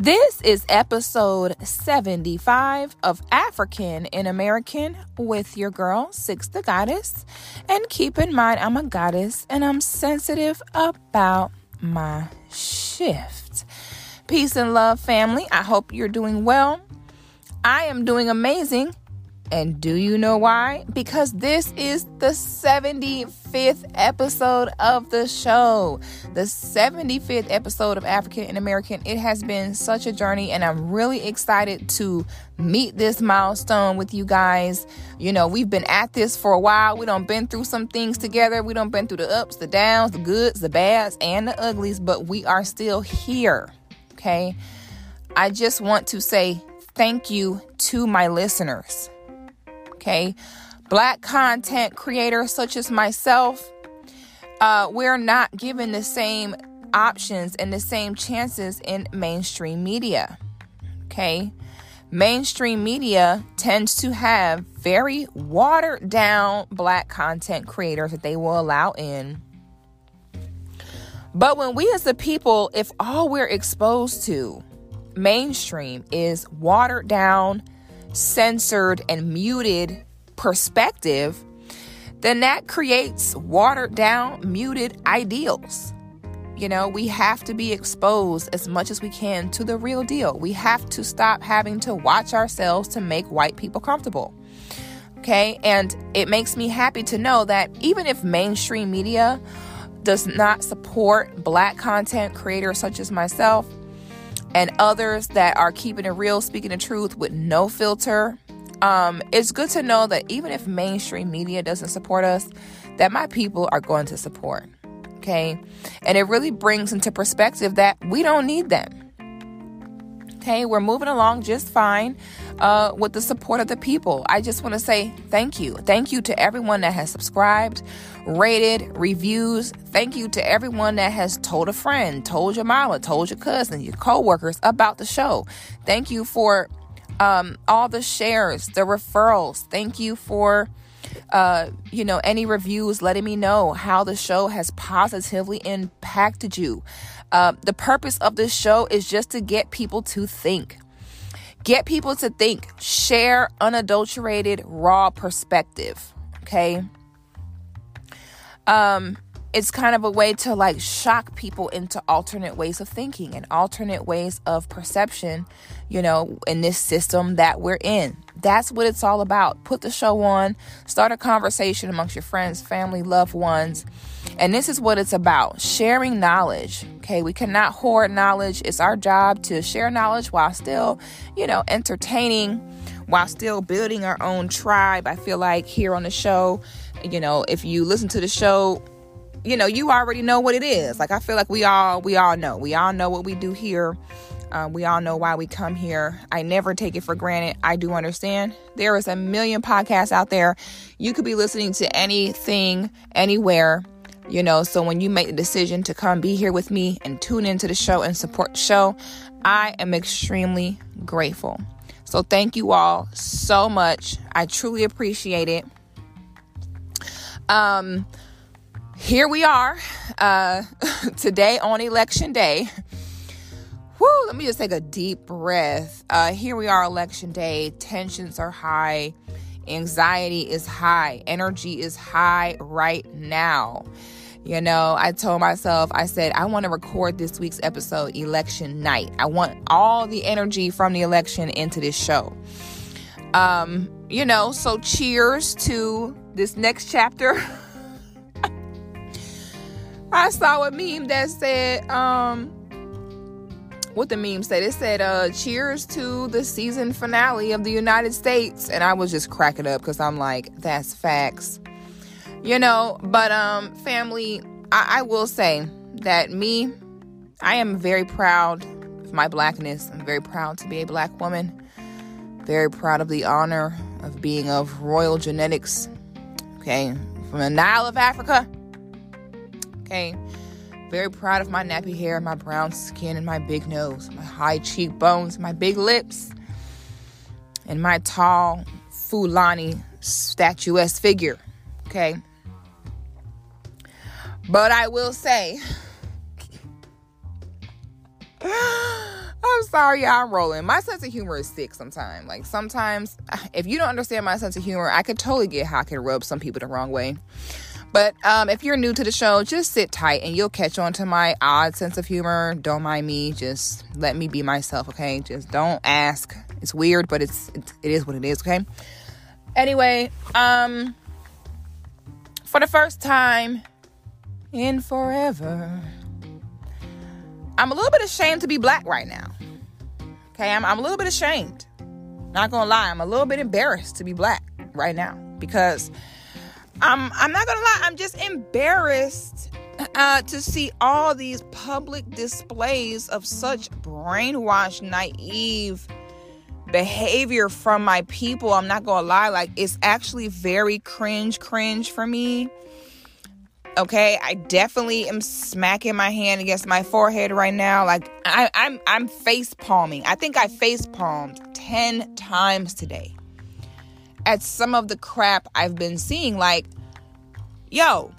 This is episode 75 of African in American with your girl, Six the Goddess. And keep in mind, I'm a goddess and I'm sensitive about my shift. Peace and love, family. I hope you're doing well. I am doing amazing. And do you know why? Because this is the 75th episode of the show. The 75th episode of African and American. It has been such a journey, and I'm really excited to meet this milestone with you guys. You know, we've been at this for a while. We don't been through some things together. We don't been through the ups, the downs, the goods, the bads, and the uglies, but we are still here. Okay. I just want to say thank you to my listeners okay? Black content creators such as myself, uh, we're not given the same options and the same chances in mainstream media, okay? Mainstream media tends to have very watered down black content creators that they will allow in. But when we as a people, if all we're exposed to mainstream is watered down, censored, and muted perspective, then that creates watered down, muted ideals. You know, we have to be exposed as much as we can to the real deal. We have to stop having to watch ourselves to make white people comfortable. Okay. And it makes me happy to know that even if mainstream media does not support black content creators such as myself, and others that are keeping it real, speaking the truth with no filter. Um, it's good to know that even if mainstream media doesn't support us, that my people are going to support. Okay. And it really brings into perspective that we don't need them. Okay, we're moving along just fine uh, with the support of the people. I just want to say thank you. Thank you to everyone that has subscribed, rated, reviews. Thank you to everyone that has told a friend, told your mama, told your cousin, your coworkers about the show. Thank you for um, all the shares, the referrals. Thank you for uh, you know, any reviews letting me know how the show has positively impacted you. Uh, the purpose of this show is just to get people to think. Get people to think, share unadulterated, raw perspective. Okay. Um, it's kind of a way to like shock people into alternate ways of thinking and alternate ways of perception, you know, in this system that we're in. That's what it's all about. Put the show on, start a conversation amongst your friends, family, loved ones. And this is what it's about sharing knowledge. Okay, we cannot hoard knowledge. It's our job to share knowledge while still, you know, entertaining, while still building our own tribe. I feel like here on the show, you know, if you listen to the show, you know, you already know what it is. Like I feel like we all we all know. We all know what we do here. Uh, we all know why we come here. I never take it for granted. I do understand there is a million podcasts out there. You could be listening to anything, anywhere, you know. So when you make the decision to come be here with me and tune into the show and support the show, I am extremely grateful. So thank you all so much. I truly appreciate it. Um, here we are uh, today on election day. Whoo, let me just take a deep breath. Uh, here we are, election day. Tensions are high, anxiety is high, energy is high right now. You know, I told myself, I said, I want to record this week's episode election night. I want all the energy from the election into this show. Um, you know, so cheers to this next chapter. I saw a meme that said, um, what the meme said. It said, uh, cheers to the season finale of the United States. And I was just cracking up because I'm like, that's facts. You know, but um, family, I, I will say that me, I am very proud of my blackness. I'm very proud to be a black woman. Very proud of the honor of being of royal genetics. Okay, from the Nile of Africa Okay. Very proud of my nappy hair, my brown skin, and my big nose, my high cheekbones, my big lips, and my tall Fulani statuesque figure. Okay. But I will say, I'm sorry, y'all. I'm rolling. My sense of humor is sick sometimes. Like sometimes, if you don't understand my sense of humor, I could totally get how I can rub some people the wrong way. But um, if you're new to the show, just sit tight and you'll catch on to my odd sense of humor. Don't mind me. Just let me be myself, okay? Just don't ask. It's weird, but it's it, it is what it is, okay? Anyway, um, for the first time in forever, I'm a little bit ashamed to be black right now. Okay, I'm, I'm a little bit ashamed. Not gonna lie, I'm a little bit embarrassed to be black right now because I'm I'm not gonna lie, I'm just embarrassed uh, to see all these public displays of such brainwashed, naive behavior from my people. I'm not gonna lie, like it's actually very cringe, cringe for me. Okay, I definitely am smacking my hand against my forehead right now. Like I, I'm I'm face palming. I think I face palmed 10 times today at some of the crap I've been seeing. Like, yo,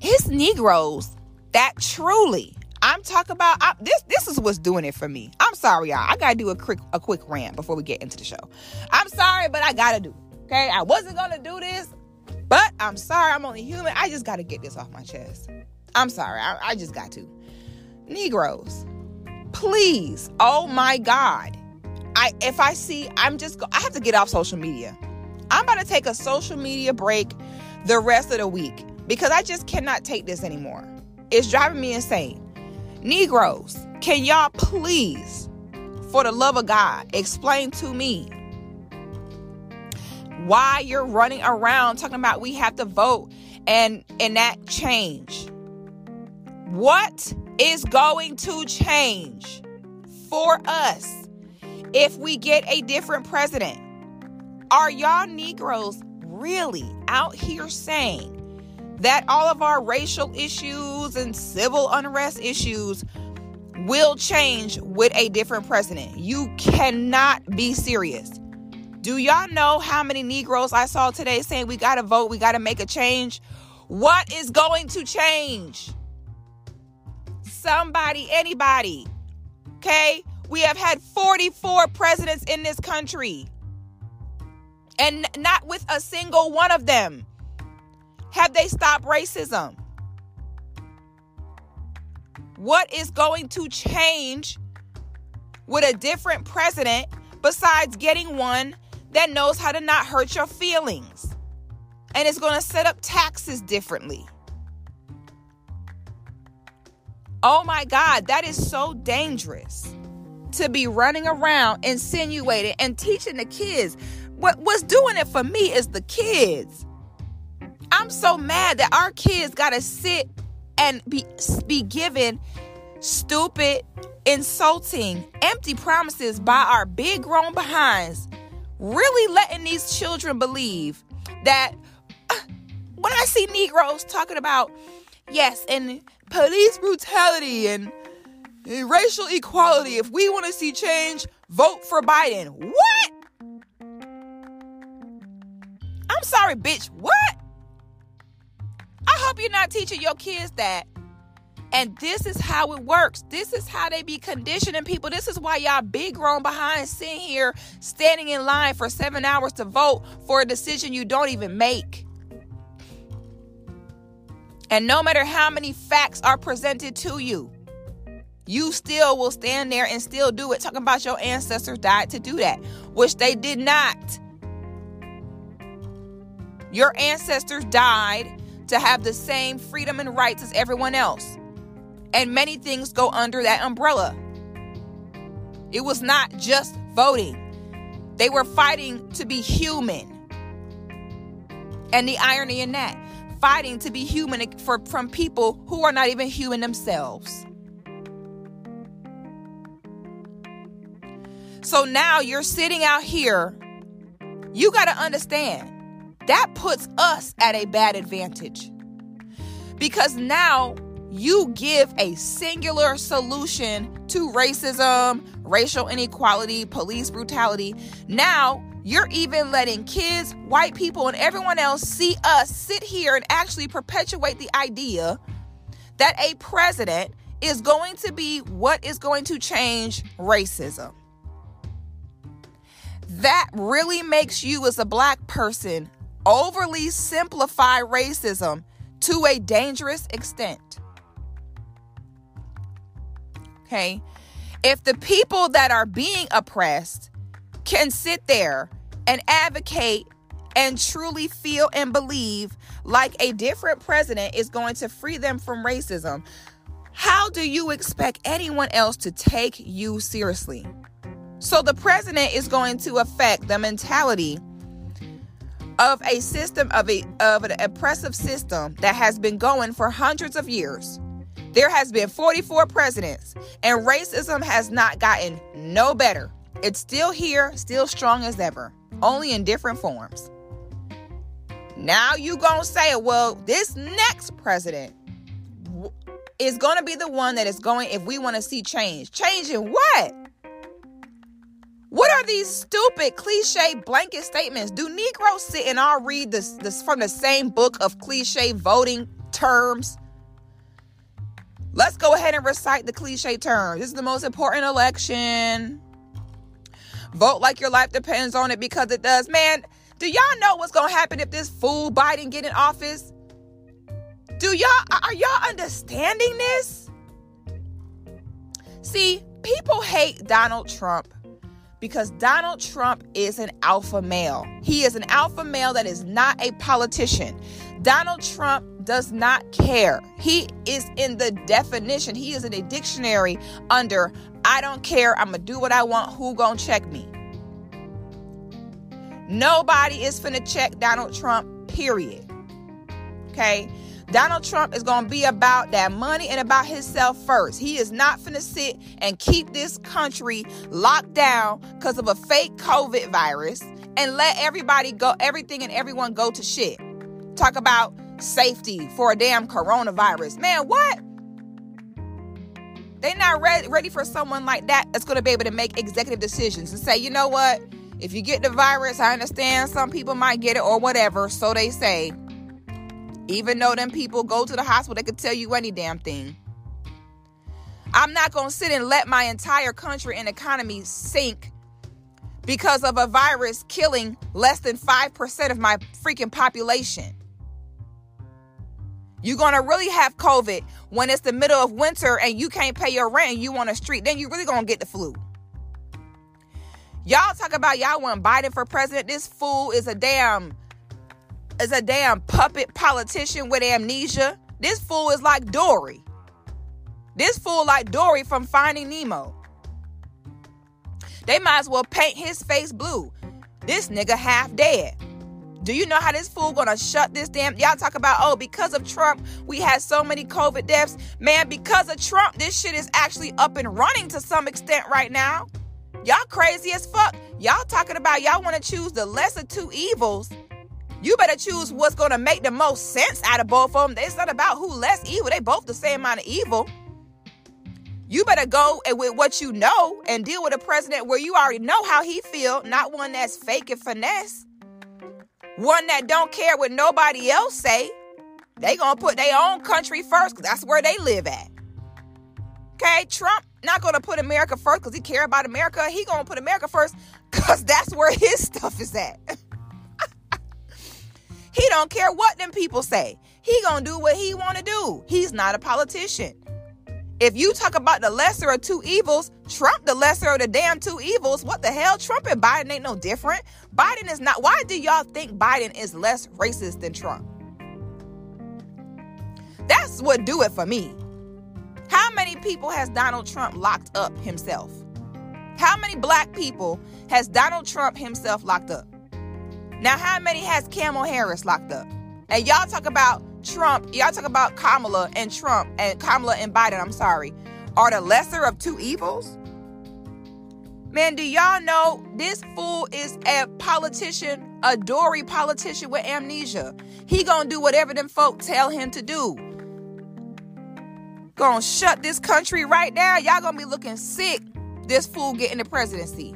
his Negroes that truly, I'm talking about I, this. This is what's doing it for me. I'm sorry, y'all. I gotta do a quick a quick rant before we get into the show. I'm sorry, but I gotta do. Okay, I wasn't gonna do this, but I'm sorry. I'm only human. I just gotta get this off my chest. I'm sorry. I, I just got to. Negroes, please. Oh my God I if I see I'm just go, I have to get off social media. I'm about to take a social media break the rest of the week because I just cannot take this anymore. It's driving me insane. Negroes, can y'all please for the love of God explain to me why you're running around talking about we have to vote and and that change. What is going to change for us? if we get a different president? Are y'all Negroes really out here saying that all of our racial issues and civil unrest issues will change with a different president? You cannot be serious. Do y'all know how many Negroes I saw today saying we got to vote, we got to make a change? What is going to change? Somebody, anybody. Okay? We have had 44 presidents in this country. And not with a single one of them have they stopped racism. What is going to change with a different president besides getting one that knows how to not hurt your feelings and is going to set up taxes differently? Oh my God, that is so dangerous to be running around insinuating and teaching the kids. What what's doing it for me is the kids. I'm so mad that our kids got to sit and be be given stupid, insulting, empty promises by our big grown behinds. Really letting these children believe that uh, when I see Negroes talking about yes, and police brutality and racial equality. If we want to see change, vote for Biden. What? I'm sorry, bitch. What? I hope you're not teaching your kids that. And this is how it works. This is how they be conditioning people. This is why y'all big grown behind sitting here standing in line for seven hours to vote for a decision you don't even make. And no matter how many facts are presented to you, you still will stand there and still do it, talking about your ancestors died to do that, which they did not. Your ancestors died to have the same freedom and rights as everyone else. And many things go under that umbrella. It was not just voting, they were fighting to be human. And the irony in that, fighting to be human for, from people who are not even human themselves. So now you're sitting out here. You got to understand that puts us at a bad advantage because now you give a singular solution to racism, racial inequality, police brutality. Now you're even letting kids, white people, and everyone else see us sit here and actually perpetuate the idea that a president is going to be what is going to change racism. That really makes you, as a black person, overly simplify racism to a dangerous extent. Okay? If the people that are being oppressed can sit there and advocate and truly feel and believe like a different president is going to free them from racism, how do you expect anyone else to take you seriously? So the president is going to affect the mentality of a system of a of an oppressive system that has been going for hundreds of years. There has been 44 presidents and racism has not gotten no better. It's still here, still strong as ever, only in different forms. Now you gonna say, well, this next president is gonna be the one that is going. If we want to see change, change in what? What are these stupid cliche blanket statements? Do Negroes sit and all read this, this from the same book of cliche voting terms? Let's go ahead and recite the cliche terms. This is the most important election. Vote like your life depends on it because it does. Man, do y'all know what's gonna happen if this fool Biden get in office? Do y'all are y'all understanding this? See, people hate Donald Trump because Donald Trump is an alpha male. He is an alpha male that is not a politician. Donald Trump does not care. He is in the definition, he is in a dictionary under I don't care, I'm gonna do what I want, who gonna check me? Nobody is finna check Donald Trump, period. Okay? Donald Trump is going to be about that money and about himself first. He is not finna sit and keep this country locked down because of a fake COVID virus and let everybody go, everything and everyone go to shit. Talk about safety for a damn coronavirus. Man, what? They're not re- ready for someone like that that's going to be able to make executive decisions and say, you know what? If you get the virus, I understand some people might get it or whatever, so they say. Even though them people go to the hospital, they could tell you any damn thing. I'm not going to sit and let my entire country and economy sink because of a virus killing less than 5% of my freaking population. You're going to really have COVID when it's the middle of winter and you can't pay your rent and you on the street. Then you're really going to get the flu. Y'all talk about y'all want Biden for president. This fool is a damn is a damn puppet politician with amnesia. This fool is like Dory. This fool like Dory from Finding Nemo. They might as well paint his face blue. This nigga half dead. Do you know how this fool gonna shut this damn? Y'all talk about oh because of Trump we had so many COVID deaths. Man, because of Trump, this shit is actually up and running to some extent right now. Y'all crazy as fuck. Y'all talking about y'all want to choose the lesser two evils. You better choose what's to make the most sense out of both of them. It's not about who less evil. They both the same amount of evil. You better go and with what you know and deal with a president where you already know how he feel, not one that's fake and finesse. One that don't care what nobody else say. They gonna put their own country first because that's where they live at. Okay, Trump not gonna put America first because he care about America. He gonna put America first because that's where his stuff is at. he don't care what them people say. He gonna do what he wanna do. He's not a politician. If you talk about the lesser of two evils, Trump the lesser of the damn two evils. What the hell? Trump and Biden ain't no different. Biden is not. Why do y'all think Biden is less racist than Trump? That's what do it for me. How many people has Donald Trump locked up himself? How many black people has Donald Trump himself locked up? Now, how many has Kamala Harris locked up? And y'all talk about Trump, y'all talk about Kamala and Trump and Kamala and Biden, I'm sorry, are the lesser of two evils? Man, do y'all know this fool is a politician, a dory politician with amnesia? He gonna do whatever them folk tell him to do gonna shut this country right now. Y'all gonna be looking sick. This fool getting the presidency.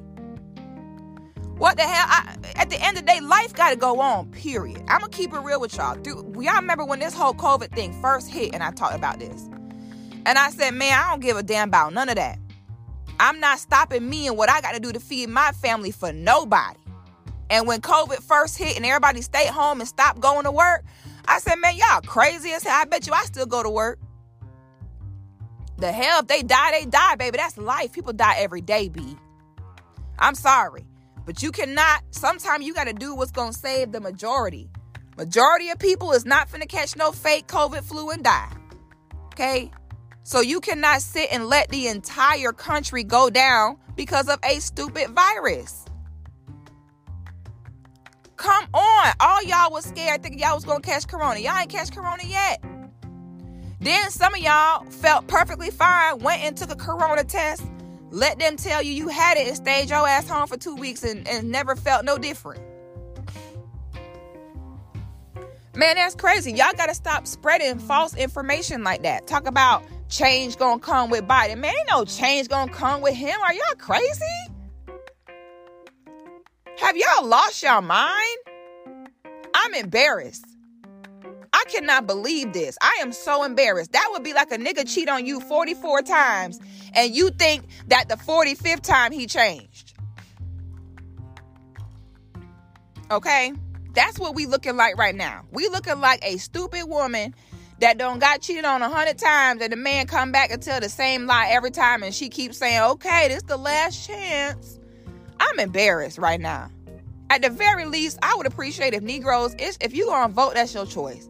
What the hell? I, at the end of the day, life got to go on. Period. I'm gonna keep it real with y'all. Y'all remember when this whole COVID thing first hit, and I talked about this. And I said, man, I don't give a damn about none of that. I'm not stopping me and what I got to do to feed my family for nobody. And when COVID first hit and everybody stayed home and stopped going to work, I said, man, y'all crazy as hell. I bet you I still go to work. The hell, if they die, they die, baby. That's life. People die every day, B. I'm sorry. But you cannot, sometimes you got to do what's going to save the majority. Majority of people is not finna catch no fake COVID flu and die. Okay? So you cannot sit and let the entire country go down because of a stupid virus. Come on. All y'all was scared thinking y'all was gonna catch corona. Y'all ain't catch corona yet. Then some of y'all felt perfectly fine, went and took a corona test, let them tell you you had it and stayed your ass home for two weeks and, and never felt no different. Man, that's crazy. Y'all gotta stop spreading false information like that. Talk about change gonna come with Biden. Man, ain't no change gonna come with him. Are y'all crazy? Have y'all lost your mind? I'm embarrassed. Cannot believe this. I am so embarrassed. That would be like a nigga cheat on you 44 times and you think that the 45th time he changed. Okay? That's what we looking like right now. We looking like a stupid woman that don't got cheated on a hundred times and the man come back and tell the same lie every time and she keeps saying, okay, this the last chance. I'm embarrassed right now. At the very least, I would appreciate if Negroes, if you gonna vote, that's your choice.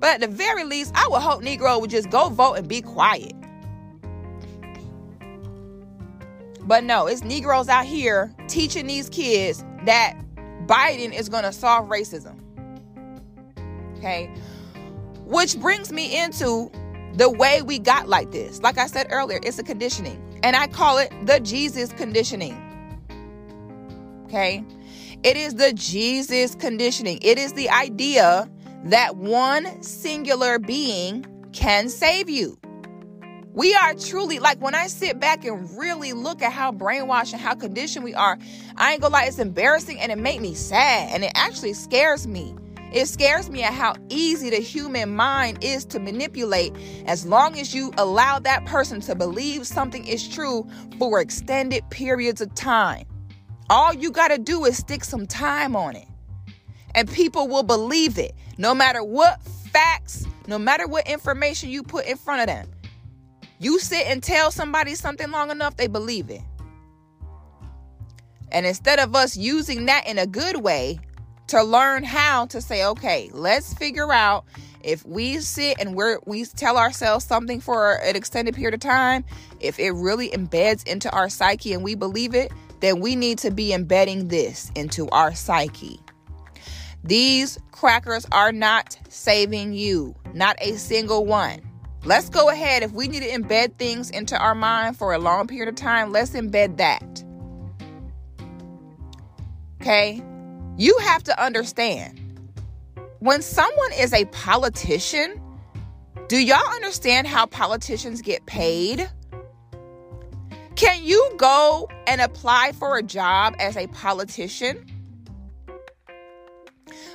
But at the very least, I would hope Negro would just go vote and be quiet. But no, it's Negroes out here teaching these kids that Biden is gonna solve racism. Okay. Which brings me into the way we got like this. Like I said earlier, it's a conditioning. And I call it the Jesus conditioning. Okay? It is the Jesus conditioning. It is the idea that one singular being can save you. We are truly like when I sit back and really look at how brainwashed and how conditioned we are, I ain't gonna lie, it's embarrassing and it made me sad and it actually scares me it scares me at how easy the human mind is to manipulate as long as you allow that person to believe something is true for extended periods of time. All you got to do is stick some time on it. And people will believe it no matter what facts, no matter what information you put in front of them. You sit and tell somebody something long enough, they believe it. And instead of us using that in a good way, to learn how to say, okay, let's figure out if we sit and we we tell ourselves something for an extended period of time, if it really embeds into our psyche and we believe it, then we need to be embedding this into our psyche. These crackers are not saving you, not a single one. Let's go ahead. If we need to embed things into our mind for a long period of time, let's embed that. Okay? You have to understand when someone is a politician, do y'all understand how politicians get paid? Can you go and apply for a job as a politician?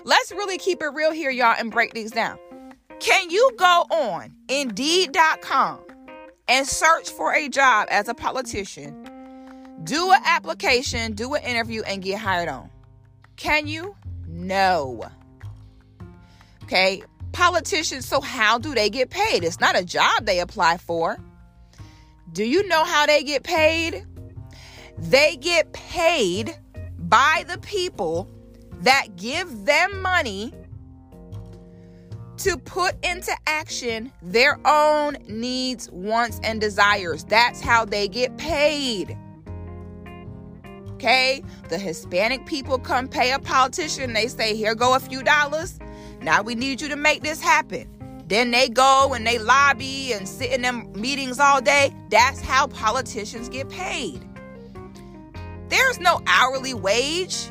Let's really keep it real here, y'all, and break these down. Can you go on Indeed.com and search for a job as a politician, do an application, do an interview, and get hired on? Can you? No. Okay, politicians, so how do they get paid? It's not a job they apply for. Do you know how they get paid? They get paid by the people that give them money to put into action their own needs, wants, and desires. That's how they get paid okay? The Hispanic people come pay a politician. They say, here go a few dollars. Now we need you to make this happen. Then they go and they lobby and sit in them meetings all day. That's how politicians get paid. There's no hourly wage.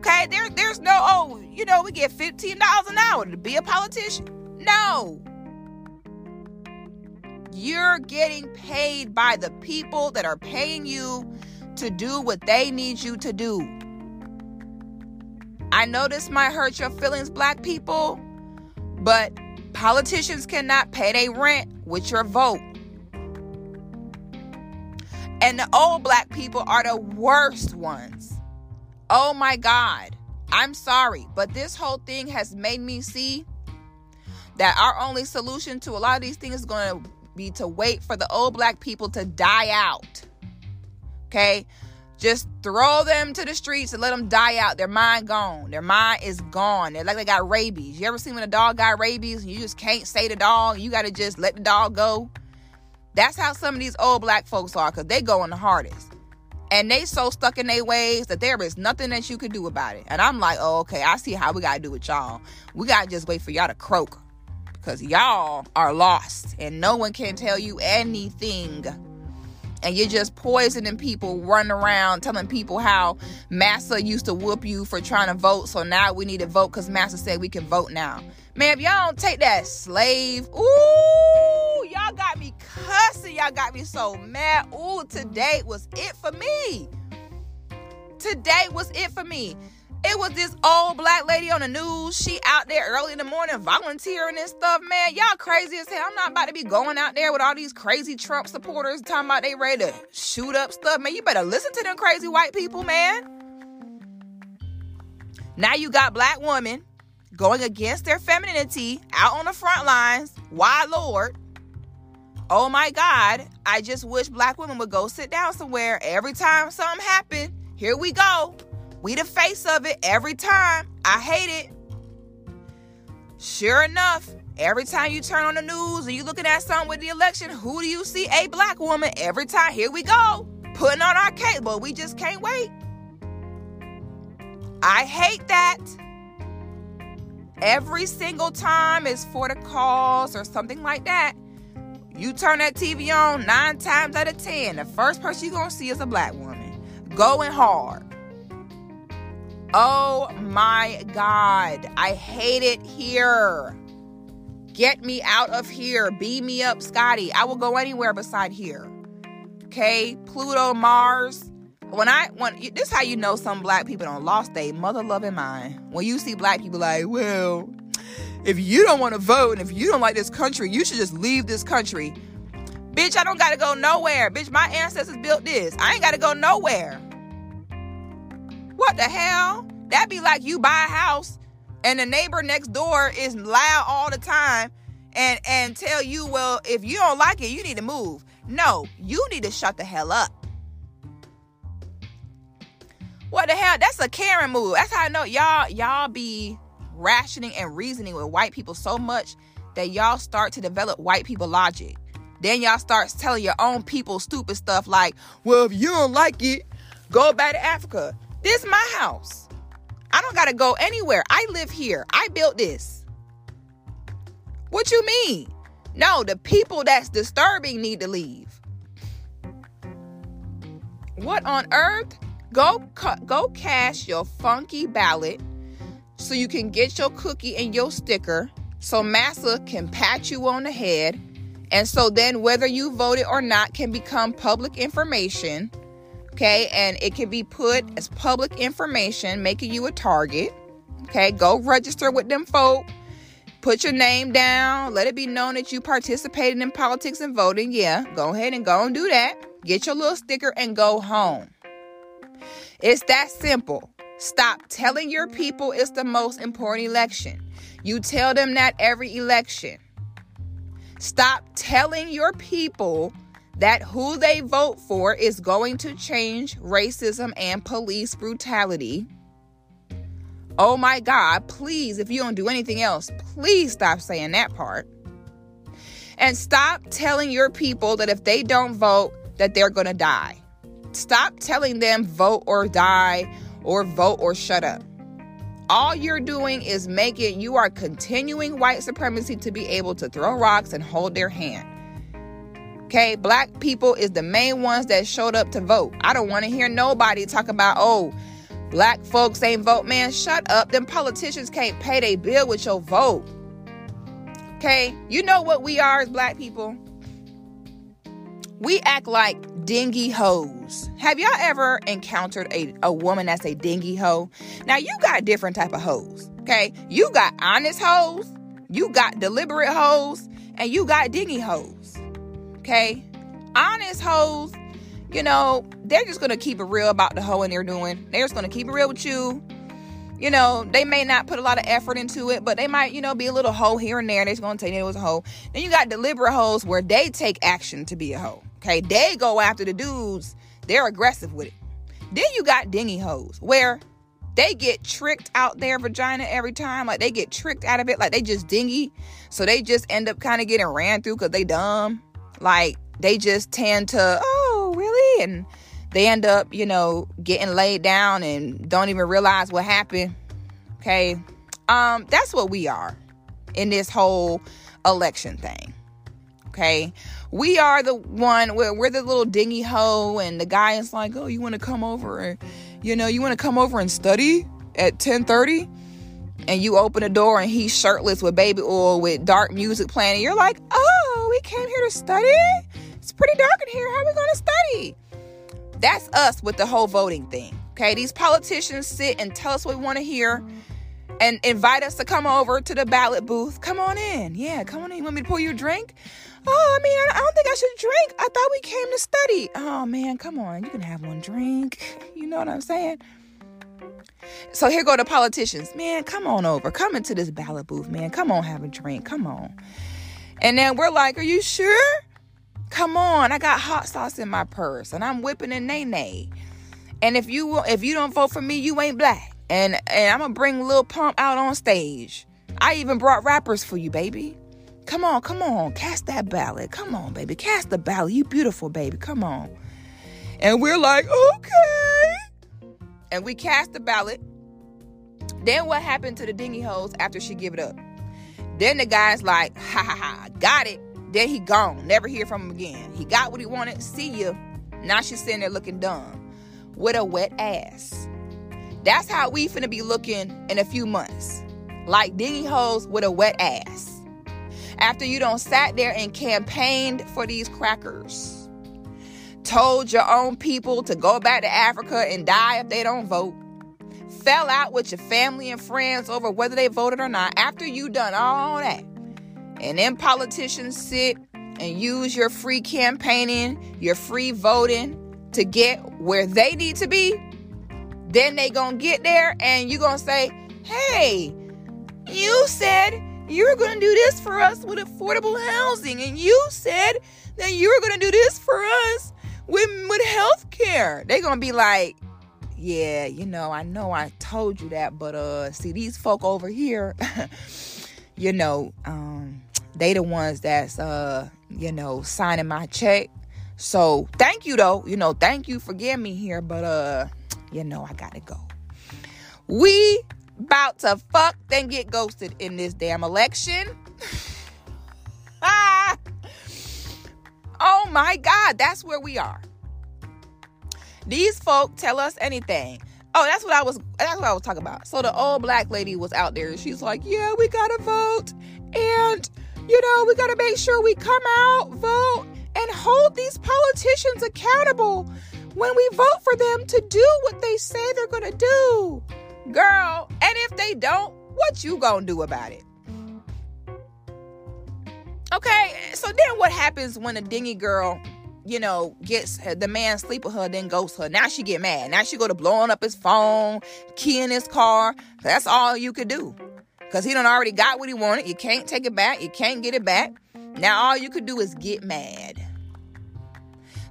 Okay, there, there's no, oh, you know, we get $15 an hour to be a politician. No. You're getting paid by the people that are paying you to do what they need you to do. I know this might hurt your feelings, black people, but politicians cannot pay their rent with your vote. And the old black people are the worst ones. Oh my God. I'm sorry, but this whole thing has made me see that our only solution to a lot of these things is going to be to wait for the old black people to die out. Okay? Just throw them to the streets and let them die out. Their mind gone. Their mind is gone. They're like they got rabies. You ever seen when a dog got rabies and you just can't say the dog? You got to just let the dog go. That's how some of these old black folks are because they going the hardest. And they so stuck in their ways that there is nothing that you could do about it. And I'm like, oh, okay, I see how we got to do it, y'all. We got to just wait for y'all to croak because y'all are lost and no one can tell you anything. And you're just poisoning people, running around telling people how Massa used to whoop you for trying to vote. So now we need to vote because Massa said we can vote now. Man, if y'all don't take that slave, ooh, y'all got me cussing. Y'all got me so mad. Ooh, today was it for me. Today was it for me. It was this old black lady on the news. She out there early in the morning volunteering and stuff. Man, y'all crazy as hell. I'm not about to be going out there with all these crazy Trump supporters talking about they ready to shoot up stuff. Man, you better listen to them crazy white people, man. Now you got black women going against their femininity out on the front lines. Why, Lord? Oh my God. I just wish black women would go sit down somewhere every time something happened. Here we go. We the face of it every time. I hate it. Sure enough, every time you turn on the news and you looking at something with the election, who do you see? A black woman every time. Here we go. Putting on our cape, but we just can't wait. I hate that. Every single time is for the cause or something like that. You turn that TV on nine times out of ten, the first person you're gonna see is a black woman going hard. Oh my God. I hate it here. Get me out of here. Beam me up, Scotty. I will go anywhere beside here. Okay? Pluto, Mars. When I when this is how you know some black people don't lost a mother loving mind. When you see black people like, well, if you don't want to vote and if you don't like this country, you should just leave this country. Bitch, I don't gotta go nowhere. Bitch, my ancestors built this. I ain't gotta go nowhere. What the hell? That'd be like you buy a house and the neighbor next door is loud all the time and and tell you, well, if you don't like it, you need to move. No, you need to shut the hell up. What the hell? That's a Karen move. That's how I know y'all y'all be rationing and reasoning with white people so much that y'all start to develop white people logic. Then y'all start telling your own people stupid stuff like, well, if you don't like it, go back to Africa. This is my house. I don't got to go anywhere. I live here. I built this. What you mean? No, the people that's disturbing need to leave. What on earth? Go go cash your funky ballot so you can get your cookie and your sticker so Massa can pat you on the head and so then whether you voted or not can become public information Okay, and it can be put as public information, making you a target. Okay, go register with them folk. Put your name down. Let it be known that you participated in politics and voting. Yeah, go ahead and go and do that. Get your little sticker and go home. It's that simple. Stop telling your people it's the most important election. You tell them that every election. Stop telling your people that who they vote for is going to change racism and police brutality. Oh my God, please, if you don't do anything else, please stop saying that part. And stop telling your people that if they don't vote, that they're going to die. Stop telling them vote or die or vote or shut up. All you're doing is making you are continuing white supremacy to be able to throw rocks and hold their hand. Okay, black people is the main ones that showed up to vote. I don't want to hear nobody talk about, oh, black folks ain't vote. Man, shut up. Them politicians can't pay their bill with your vote. Okay, you know what we are as black people? We act like dingy hoes. Have y'all ever encountered a, a woman that's a dingy hoe? Now you got different type of hoes. Okay, you got honest hoes, you got deliberate hoes, and you got dingy hoes. Okay? Honest hoes, you know, they're just gonna keep it real about the hoe and they're doing. They're just gonna keep it real with you. You know, they may not put a lot of effort into it, but they might, you know, be a little hoe here and there. They're just gonna tell you it was a hoe. Then you got deliberate hoes where they take action to be a hoe. Okay, they go after the dudes. They're aggressive with it. Then you got dingy hoes where they get tricked out their vagina every time. Like they get tricked out of it. Like they just dingy. So they just end up kind of getting ran through because they dumb. Like they just tend to, oh, really? And they end up, you know, getting laid down and don't even realize what happened. Okay. Um, that's what we are in this whole election thing. Okay. We are the one we're the little dingy hoe, and the guy is like, Oh, you want to come over you know, you want to come over and study at 1030? And you open the door and he's shirtless with baby oil with dark music playing, and you're like, Oh, we came here to study? It's pretty dark in here. How are we gonna study? That's us with the whole voting thing. Okay, these politicians sit and tell us what we want to hear and invite us to come over to the ballot booth. Come on in. Yeah, come on in. You want me to pour you a drink? Oh, I mean, I don't think I should drink. I thought we came to study. Oh, man, come on. You can have one drink. You know what I'm saying? So here go the politicians. Man, come on over. Come into this ballot booth, man. Come on, have a drink. Come on. And then we're like, Are you sure? Come on. I got hot sauce in my purse and I'm whipping a nay nay. And if you if you don't vote for me, you ain't black. And and I'm gonna bring Lil Pump out on stage. I even brought rappers for you, baby. Come on, come on, cast that ballot. Come on, baby, cast the ballot. You beautiful, baby. Come on. And we're like, okay. And we cast the ballot. Then what happened to the dingy hoes after she give it up? Then the guy's like, ha ha ha, got it. Then he gone. Never hear from him again. He got what he wanted. See you. Now she's sitting there looking dumb with a wet ass. That's how we finna be looking in a few months. Like dingy hoes with a wet ass after you don't sat there and campaigned for these crackers, told your own people to go back to Africa and die if they don't vote, fell out with your family and friends over whether they voted or not, after you done all that, and then politicians sit and use your free campaigning, your free voting to get where they need to be, then they gonna get there and you gonna say, hey, you said you were going to do this for us with affordable housing, and you said that you were going to do this for us with, with health care. They're going to be like, yeah, you know, I know I told you that, but uh, see, these folk over here, you know, um, they the ones that's, uh, you know, signing my check. So thank you, though. You know, thank you for getting me here, but uh, you know, I gotta go. We about to fuck then get ghosted in this damn election. ah! Oh my God, that's where we are. These folk tell us anything. Oh, that's what I was that's what I was talking about. So the old black lady was out there she's like, "Yeah, we got to vote and you know, we got to make sure we come out, vote and hold these politicians accountable when we vote for them to do what they say they're to do." Girl, and if they don't, what you gonna do about it? Okay, so then what happens when a dingy girl, you know, gets the man sleep with her, then ghosts her? Now she get mad. Now she go to blowing up his phone, keying his car. That's all you could do. Cause he done already got what he wanted. You can't take it back. You can't get it back. Now all you could do is get mad.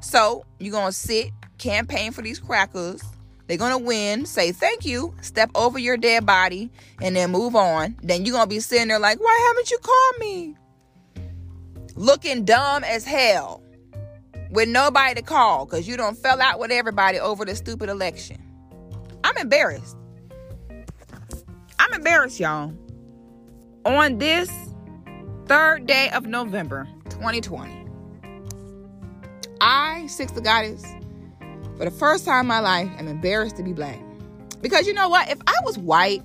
So you gonna sit, campaign for these crackers, they're going to win, say thank you, step over your dead body, and then move on. Then you're going to be sitting there like, why haven't you called me? Looking dumb as hell with nobody to call because you don't fell out with everybody over the stupid election. I'm embarrassed. I'm embarrassed, y'all. On this third day of November 2020, I, Six the Goddess, for the first time in my life, I'm embarrassed to be black. Because you know what? If I was white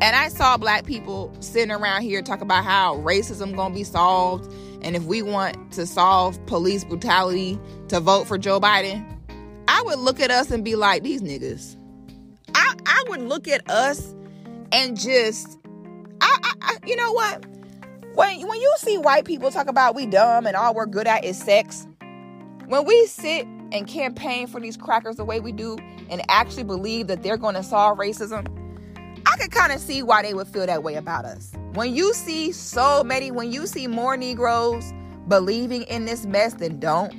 and I saw black people sitting around here talk about how racism gonna be solved, and if we want to solve police brutality to vote for Joe Biden, I would look at us and be like, these niggas. I, I would look at us and just, I, I, I you know what? when when you see white people talk about we dumb and all we're good at is sex, when we sit and campaign for these crackers the way we do and actually believe that they're going to solve racism, I could kind of see why they would feel that way about us. When you see so many, when you see more Negroes believing in this mess than don't,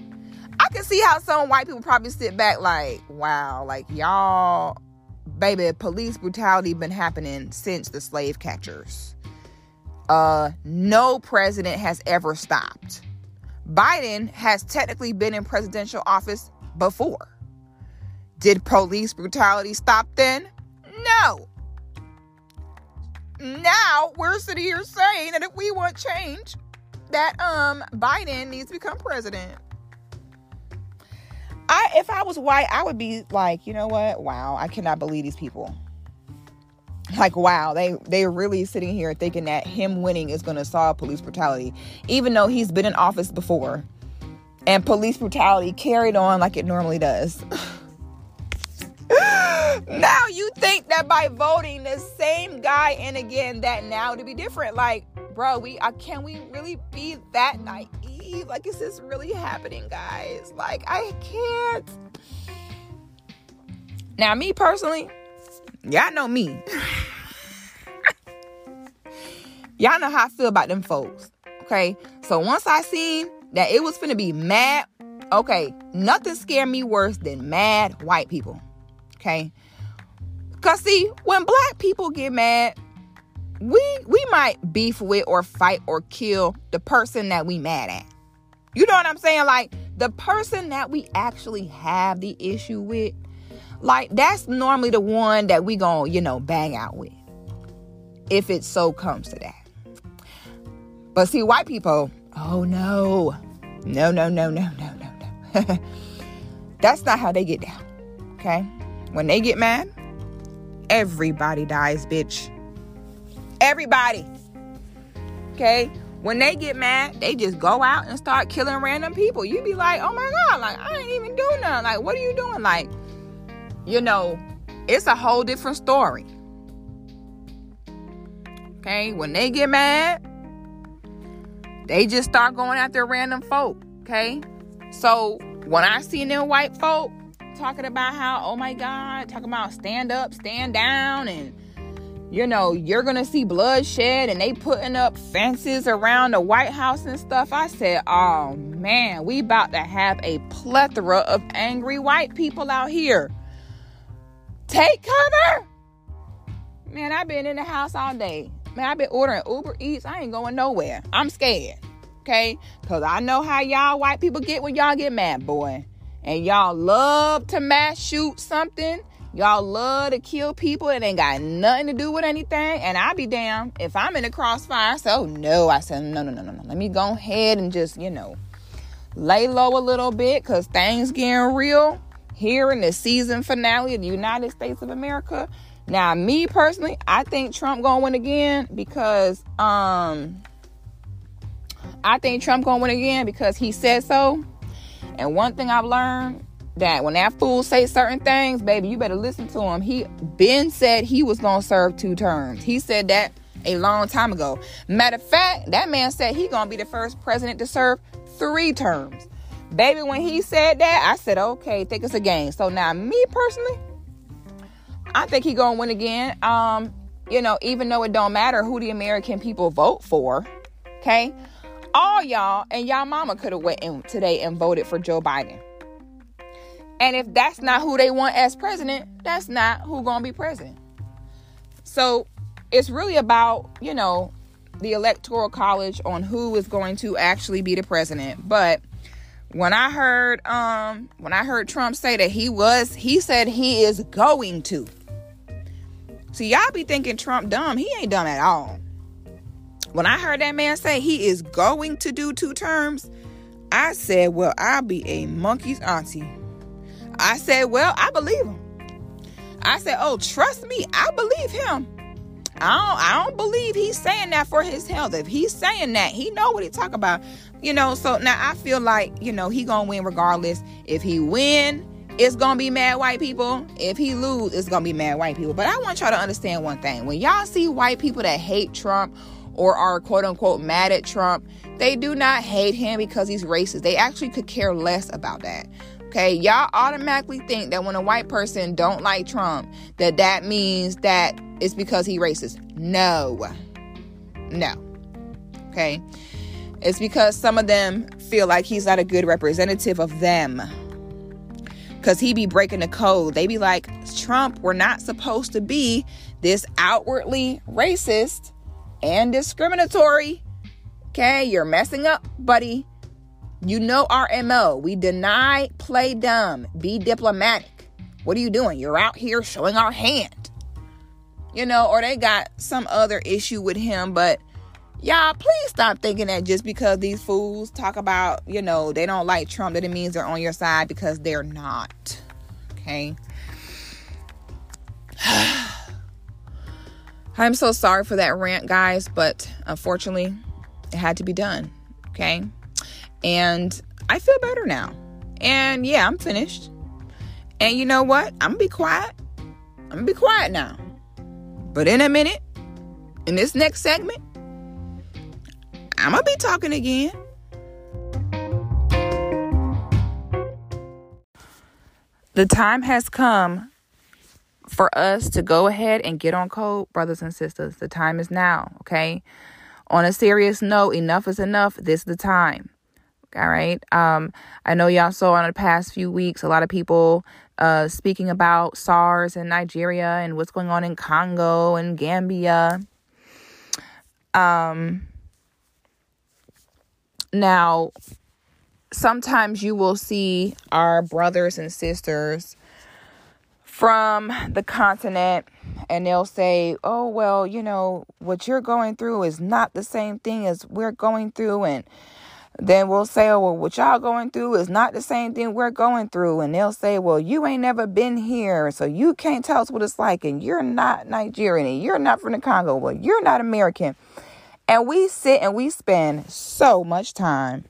I can see how some white people probably sit back like, wow, like y'all, baby, police brutality been happening since the slave catchers. Uh, no president has ever stopped. Biden has technically been in presidential office before. Did police brutality stop then? No. Now we're sitting here saying that if we want change, that um Biden needs to become president. I if I was white, I would be like, you know what? Wow, I cannot believe these people. Like wow, they they're really sitting here thinking that him winning is going to solve police brutality, even though he's been in office before, and police brutality carried on like it normally does. now you think that by voting the same guy in again that now to be different. Like bro we uh, can we really be that naive? Like is this really happening guys? Like i can't. Now me personally y'all know me y'all know how i feel about them folks okay so once i seen that it was gonna be mad okay nothing scared me worse than mad white people okay Cause see, when black people get mad, we we might beef with or fight or kill the person that we mad at. You know what I'm saying? Like the person that we actually have the issue with, like that's normally the one that we gonna, you know, bang out with. If it so comes to that. But see, white people, oh no. No, no, no, no, no, no, no. that's not how they get down. Okay? When they get mad, everybody dies, bitch. Everybody. Okay? When they get mad, they just go out and start killing random people. You be like, oh my God, like, I ain't even doing nothing. Like, what are you doing? Like, you know, it's a whole different story. Okay? When they get mad, they just start going after random folk. Okay? So when I see them white folk talking about how, oh my God, talking about stand up, stand down, and you know, you're gonna see bloodshed and they putting up fences around the White House and stuff. I said, oh man, we about to have a plethora of angry white people out here. Take cover. Man, I've been in the house all day. Man, I've been ordering Uber Eats. I ain't going nowhere. I'm scared. Okay? Because I know how y'all white people get when y'all get mad, boy and y'all love to mass shoot something, y'all love to kill people, it ain't got nothing to do with anything. And I be damn if I'm in the crossfire. So no, I said no, no, no, no, no. Let me go ahead and just you know lay low a little bit because things getting real here in the season finale of the United States of America. Now, me personally, I think Trump gonna win again because um I think Trump gonna win again because he said so. And one thing I've learned that when that fool say certain things, baby, you better listen to him. He Ben said he was gonna serve two terms. He said that a long time ago. Matter of fact, that man said he gonna be the first president to serve three terms. Baby, when he said that, I said, okay, think it's a game. So now me personally, I think he gonna win again. Um, you know, even though it don't matter who the American people vote for, okay? all y'all and y'all mama could have went in today and voted for Joe Biden. And if that's not who they want as president, that's not who gonna be president. So it's really about, you know, the electoral college on who is going to actually be the president. But when I heard um when I heard Trump say that he was he said he is going to. So y'all be thinking Trump dumb. He ain't dumb at all. When I heard that man say he is going to do two terms, I said, Well, I'll be a monkey's auntie. I said, Well, I believe him. I said, Oh, trust me, I believe him. I don't, I don't believe he's saying that for his health. If he's saying that, he know what he talk about. You know, so now I feel like, you know, he gonna win regardless. If he win, it's gonna be mad white people. If he lose, it's gonna be mad white people. But I want y'all to understand one thing. When y'all see white people that hate Trump or are quote unquote mad at Trump, they do not hate him because he's racist. They actually could care less about that. Okay, y'all automatically think that when a white person don't like Trump, that that means that it's because he racist. No. No. Okay. It's because some of them feel like he's not a good representative of them. Cause he be breaking the code. They be like, Trump, we're not supposed to be this outwardly racist and discriminatory. Okay, you're messing up, buddy. You know our MO. We deny, play dumb, be diplomatic. What are you doing? You're out here showing our hand. You know, or they got some other issue with him, but y'all, please stop thinking that just because these fools talk about, you know, they don't like Trump, that it means they're on your side because they're not. Okay. I'm so sorry for that rant, guys, but unfortunately, it had to be done. Okay. And I feel better now. And yeah, I'm finished. And you know what? I'm gonna be quiet. I'm gonna be quiet now. But in a minute, in this next segment, I'm gonna be talking again. The time has come for us to go ahead and get on code, brothers and sisters. The time is now, okay? On a serious note, enough is enough. This is the time. All right. Um, I know y'all saw in the past few weeks a lot of people uh, speaking about SARS in Nigeria and what's going on in Congo and Gambia. Um, now, sometimes you will see our brothers and sisters from the continent and they'll say, oh, well, you know, what you're going through is not the same thing as we're going through. And then we'll say, oh, well, what y'all going through is not the same thing we're going through. And they'll say, well, you ain't never been here, so you can't tell us what it's like. And you're not Nigerian, and you're not from the Congo. Well, you're not American. And we sit and we spend so much time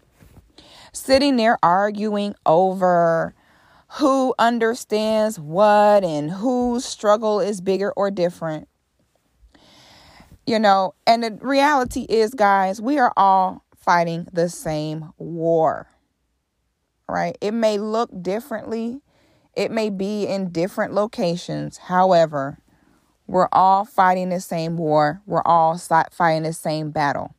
sitting there arguing over who understands what and whose struggle is bigger or different. You know, and the reality is, guys, we are all fighting the same war. Right? It may look differently, it may be in different locations. However, we're all fighting the same war, we're all fighting the same battle.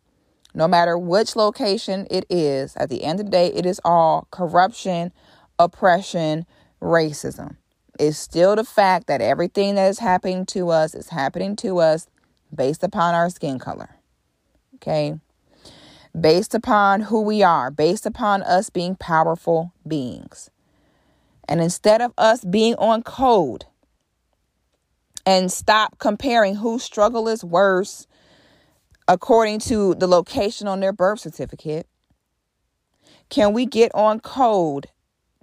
No matter which location it is, at the end of the day, it is all corruption, oppression, racism. It's still the fact that everything that is happening to us is happening to us based upon our skin color. Okay? Based upon who we are, based upon us being powerful beings. And instead of us being on code and stop comparing whose struggle is worse according to the location on their birth certificate, can we get on code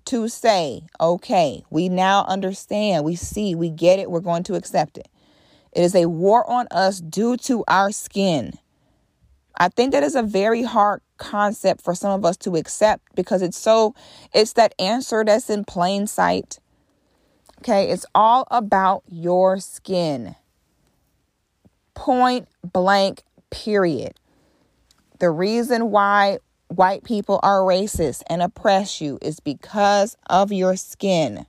to say, okay, we now understand, we see, we get it, we're going to accept it. It is a war on us due to our skin. I think that is a very hard concept for some of us to accept because it's so, it's that answer that's in plain sight. Okay, it's all about your skin. Point blank, period. The reason why white people are racist and oppress you is because of your skin.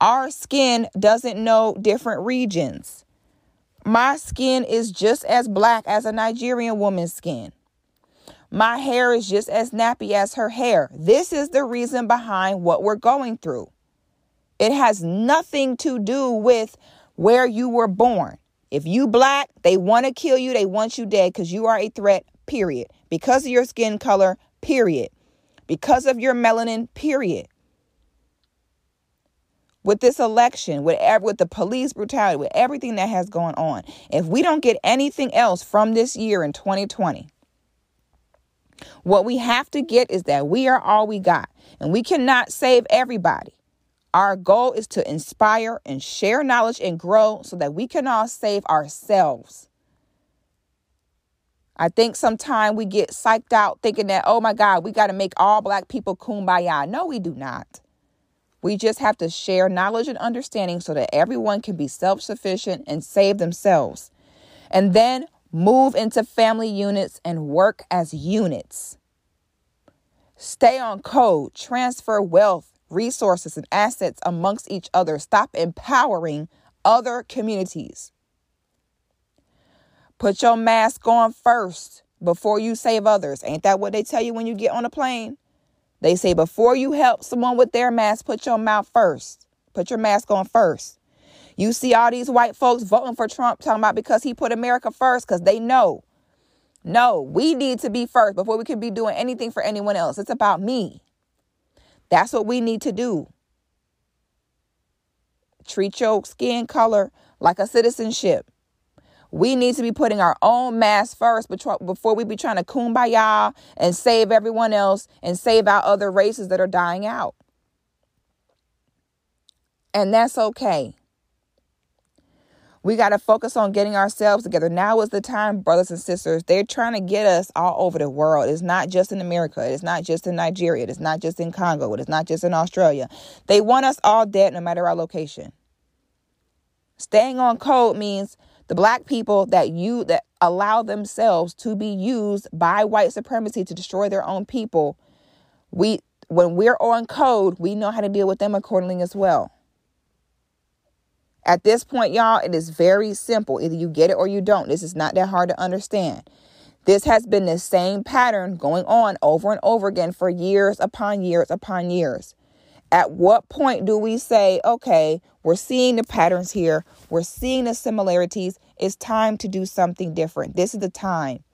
Our skin doesn't know different regions. My skin is just as black as a Nigerian woman's skin. My hair is just as nappy as her hair. This is the reason behind what we're going through. It has nothing to do with where you were born. If you black, they want to kill you, they want you dead because you are a threat, period. Because of your skin color, period. Because of your melanin, period with this election, with with the police brutality, with everything that has gone on. If we don't get anything else from this year in 2020, what we have to get is that we are all we got, and we cannot save everybody. Our goal is to inspire and share knowledge and grow so that we can all save ourselves. I think sometimes we get psyched out thinking that, oh my God, we got to make all black people kumbaya. No, we do not. We just have to share knowledge and understanding so that everyone can be self sufficient and save themselves. And then Move into family units and work as units. Stay on code, transfer wealth, resources, and assets amongst each other. Stop empowering other communities. Put your mask on first before you save others. Ain't that what they tell you when you get on a plane? They say before you help someone with their mask, put your mouth first. Put your mask on first. You see all these white folks voting for Trump talking about because he put America first because they know. No, we need to be first before we can be doing anything for anyone else. It's about me. That's what we need to do. Treat your skin color like a citizenship. We need to be putting our own mask first before we be trying to kumbaya and save everyone else and save our other races that are dying out. And that's okay. We got to focus on getting ourselves together. Now is the time, brothers and sisters. They're trying to get us all over the world. It's not just in America. It's not just in Nigeria. It's not just in Congo. It's not just in Australia. They want us all dead no matter our location. Staying on code means the black people that you that allow themselves to be used by white supremacy to destroy their own people. We when we're on code, we know how to deal with them accordingly as well. At this point, y'all, it is very simple. Either you get it or you don't. This is not that hard to understand. This has been the same pattern going on over and over again for years upon years upon years. At what point do we say, okay, we're seeing the patterns here, we're seeing the similarities, it's time to do something different? This is the time.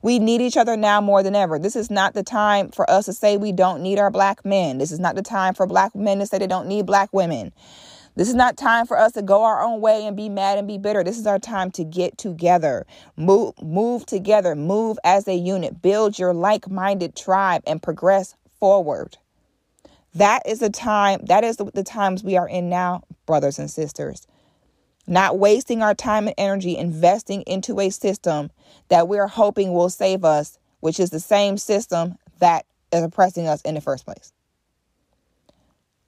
We need each other now more than ever. This is not the time for us to say we don't need our black men. This is not the time for black men to say they don't need black women. This is not time for us to go our own way and be mad and be bitter. This is our time to get together. Move move together, move as a unit, build your like-minded tribe and progress forward. That is the time, that is the, the times we are in now, brothers and sisters. Not wasting our time and energy investing into a system that we're hoping will save us, which is the same system that is oppressing us in the first place.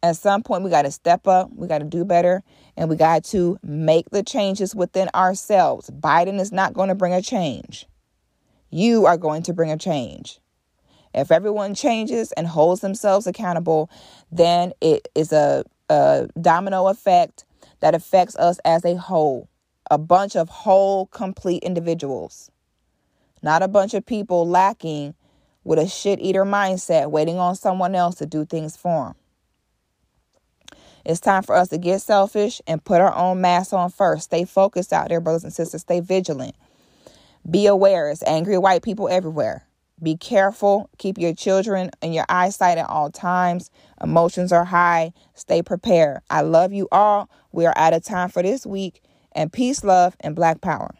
At some point, we got to step up, we got to do better, and we got to make the changes within ourselves. Biden is not going to bring a change. You are going to bring a change. If everyone changes and holds themselves accountable, then it is a, a domino effect that affects us as a whole. A bunch of whole, complete individuals. Not a bunch of people lacking with a shit eater mindset waiting on someone else to do things for them. It's time for us to get selfish and put our own mask on first. Stay focused out there, brothers and sisters. Stay vigilant. Be aware. It's angry white people everywhere. Be careful. Keep your children in your eyesight at all times. Emotions are high. Stay prepared. I love you all. We are out of time for this week. And peace, love, and black power.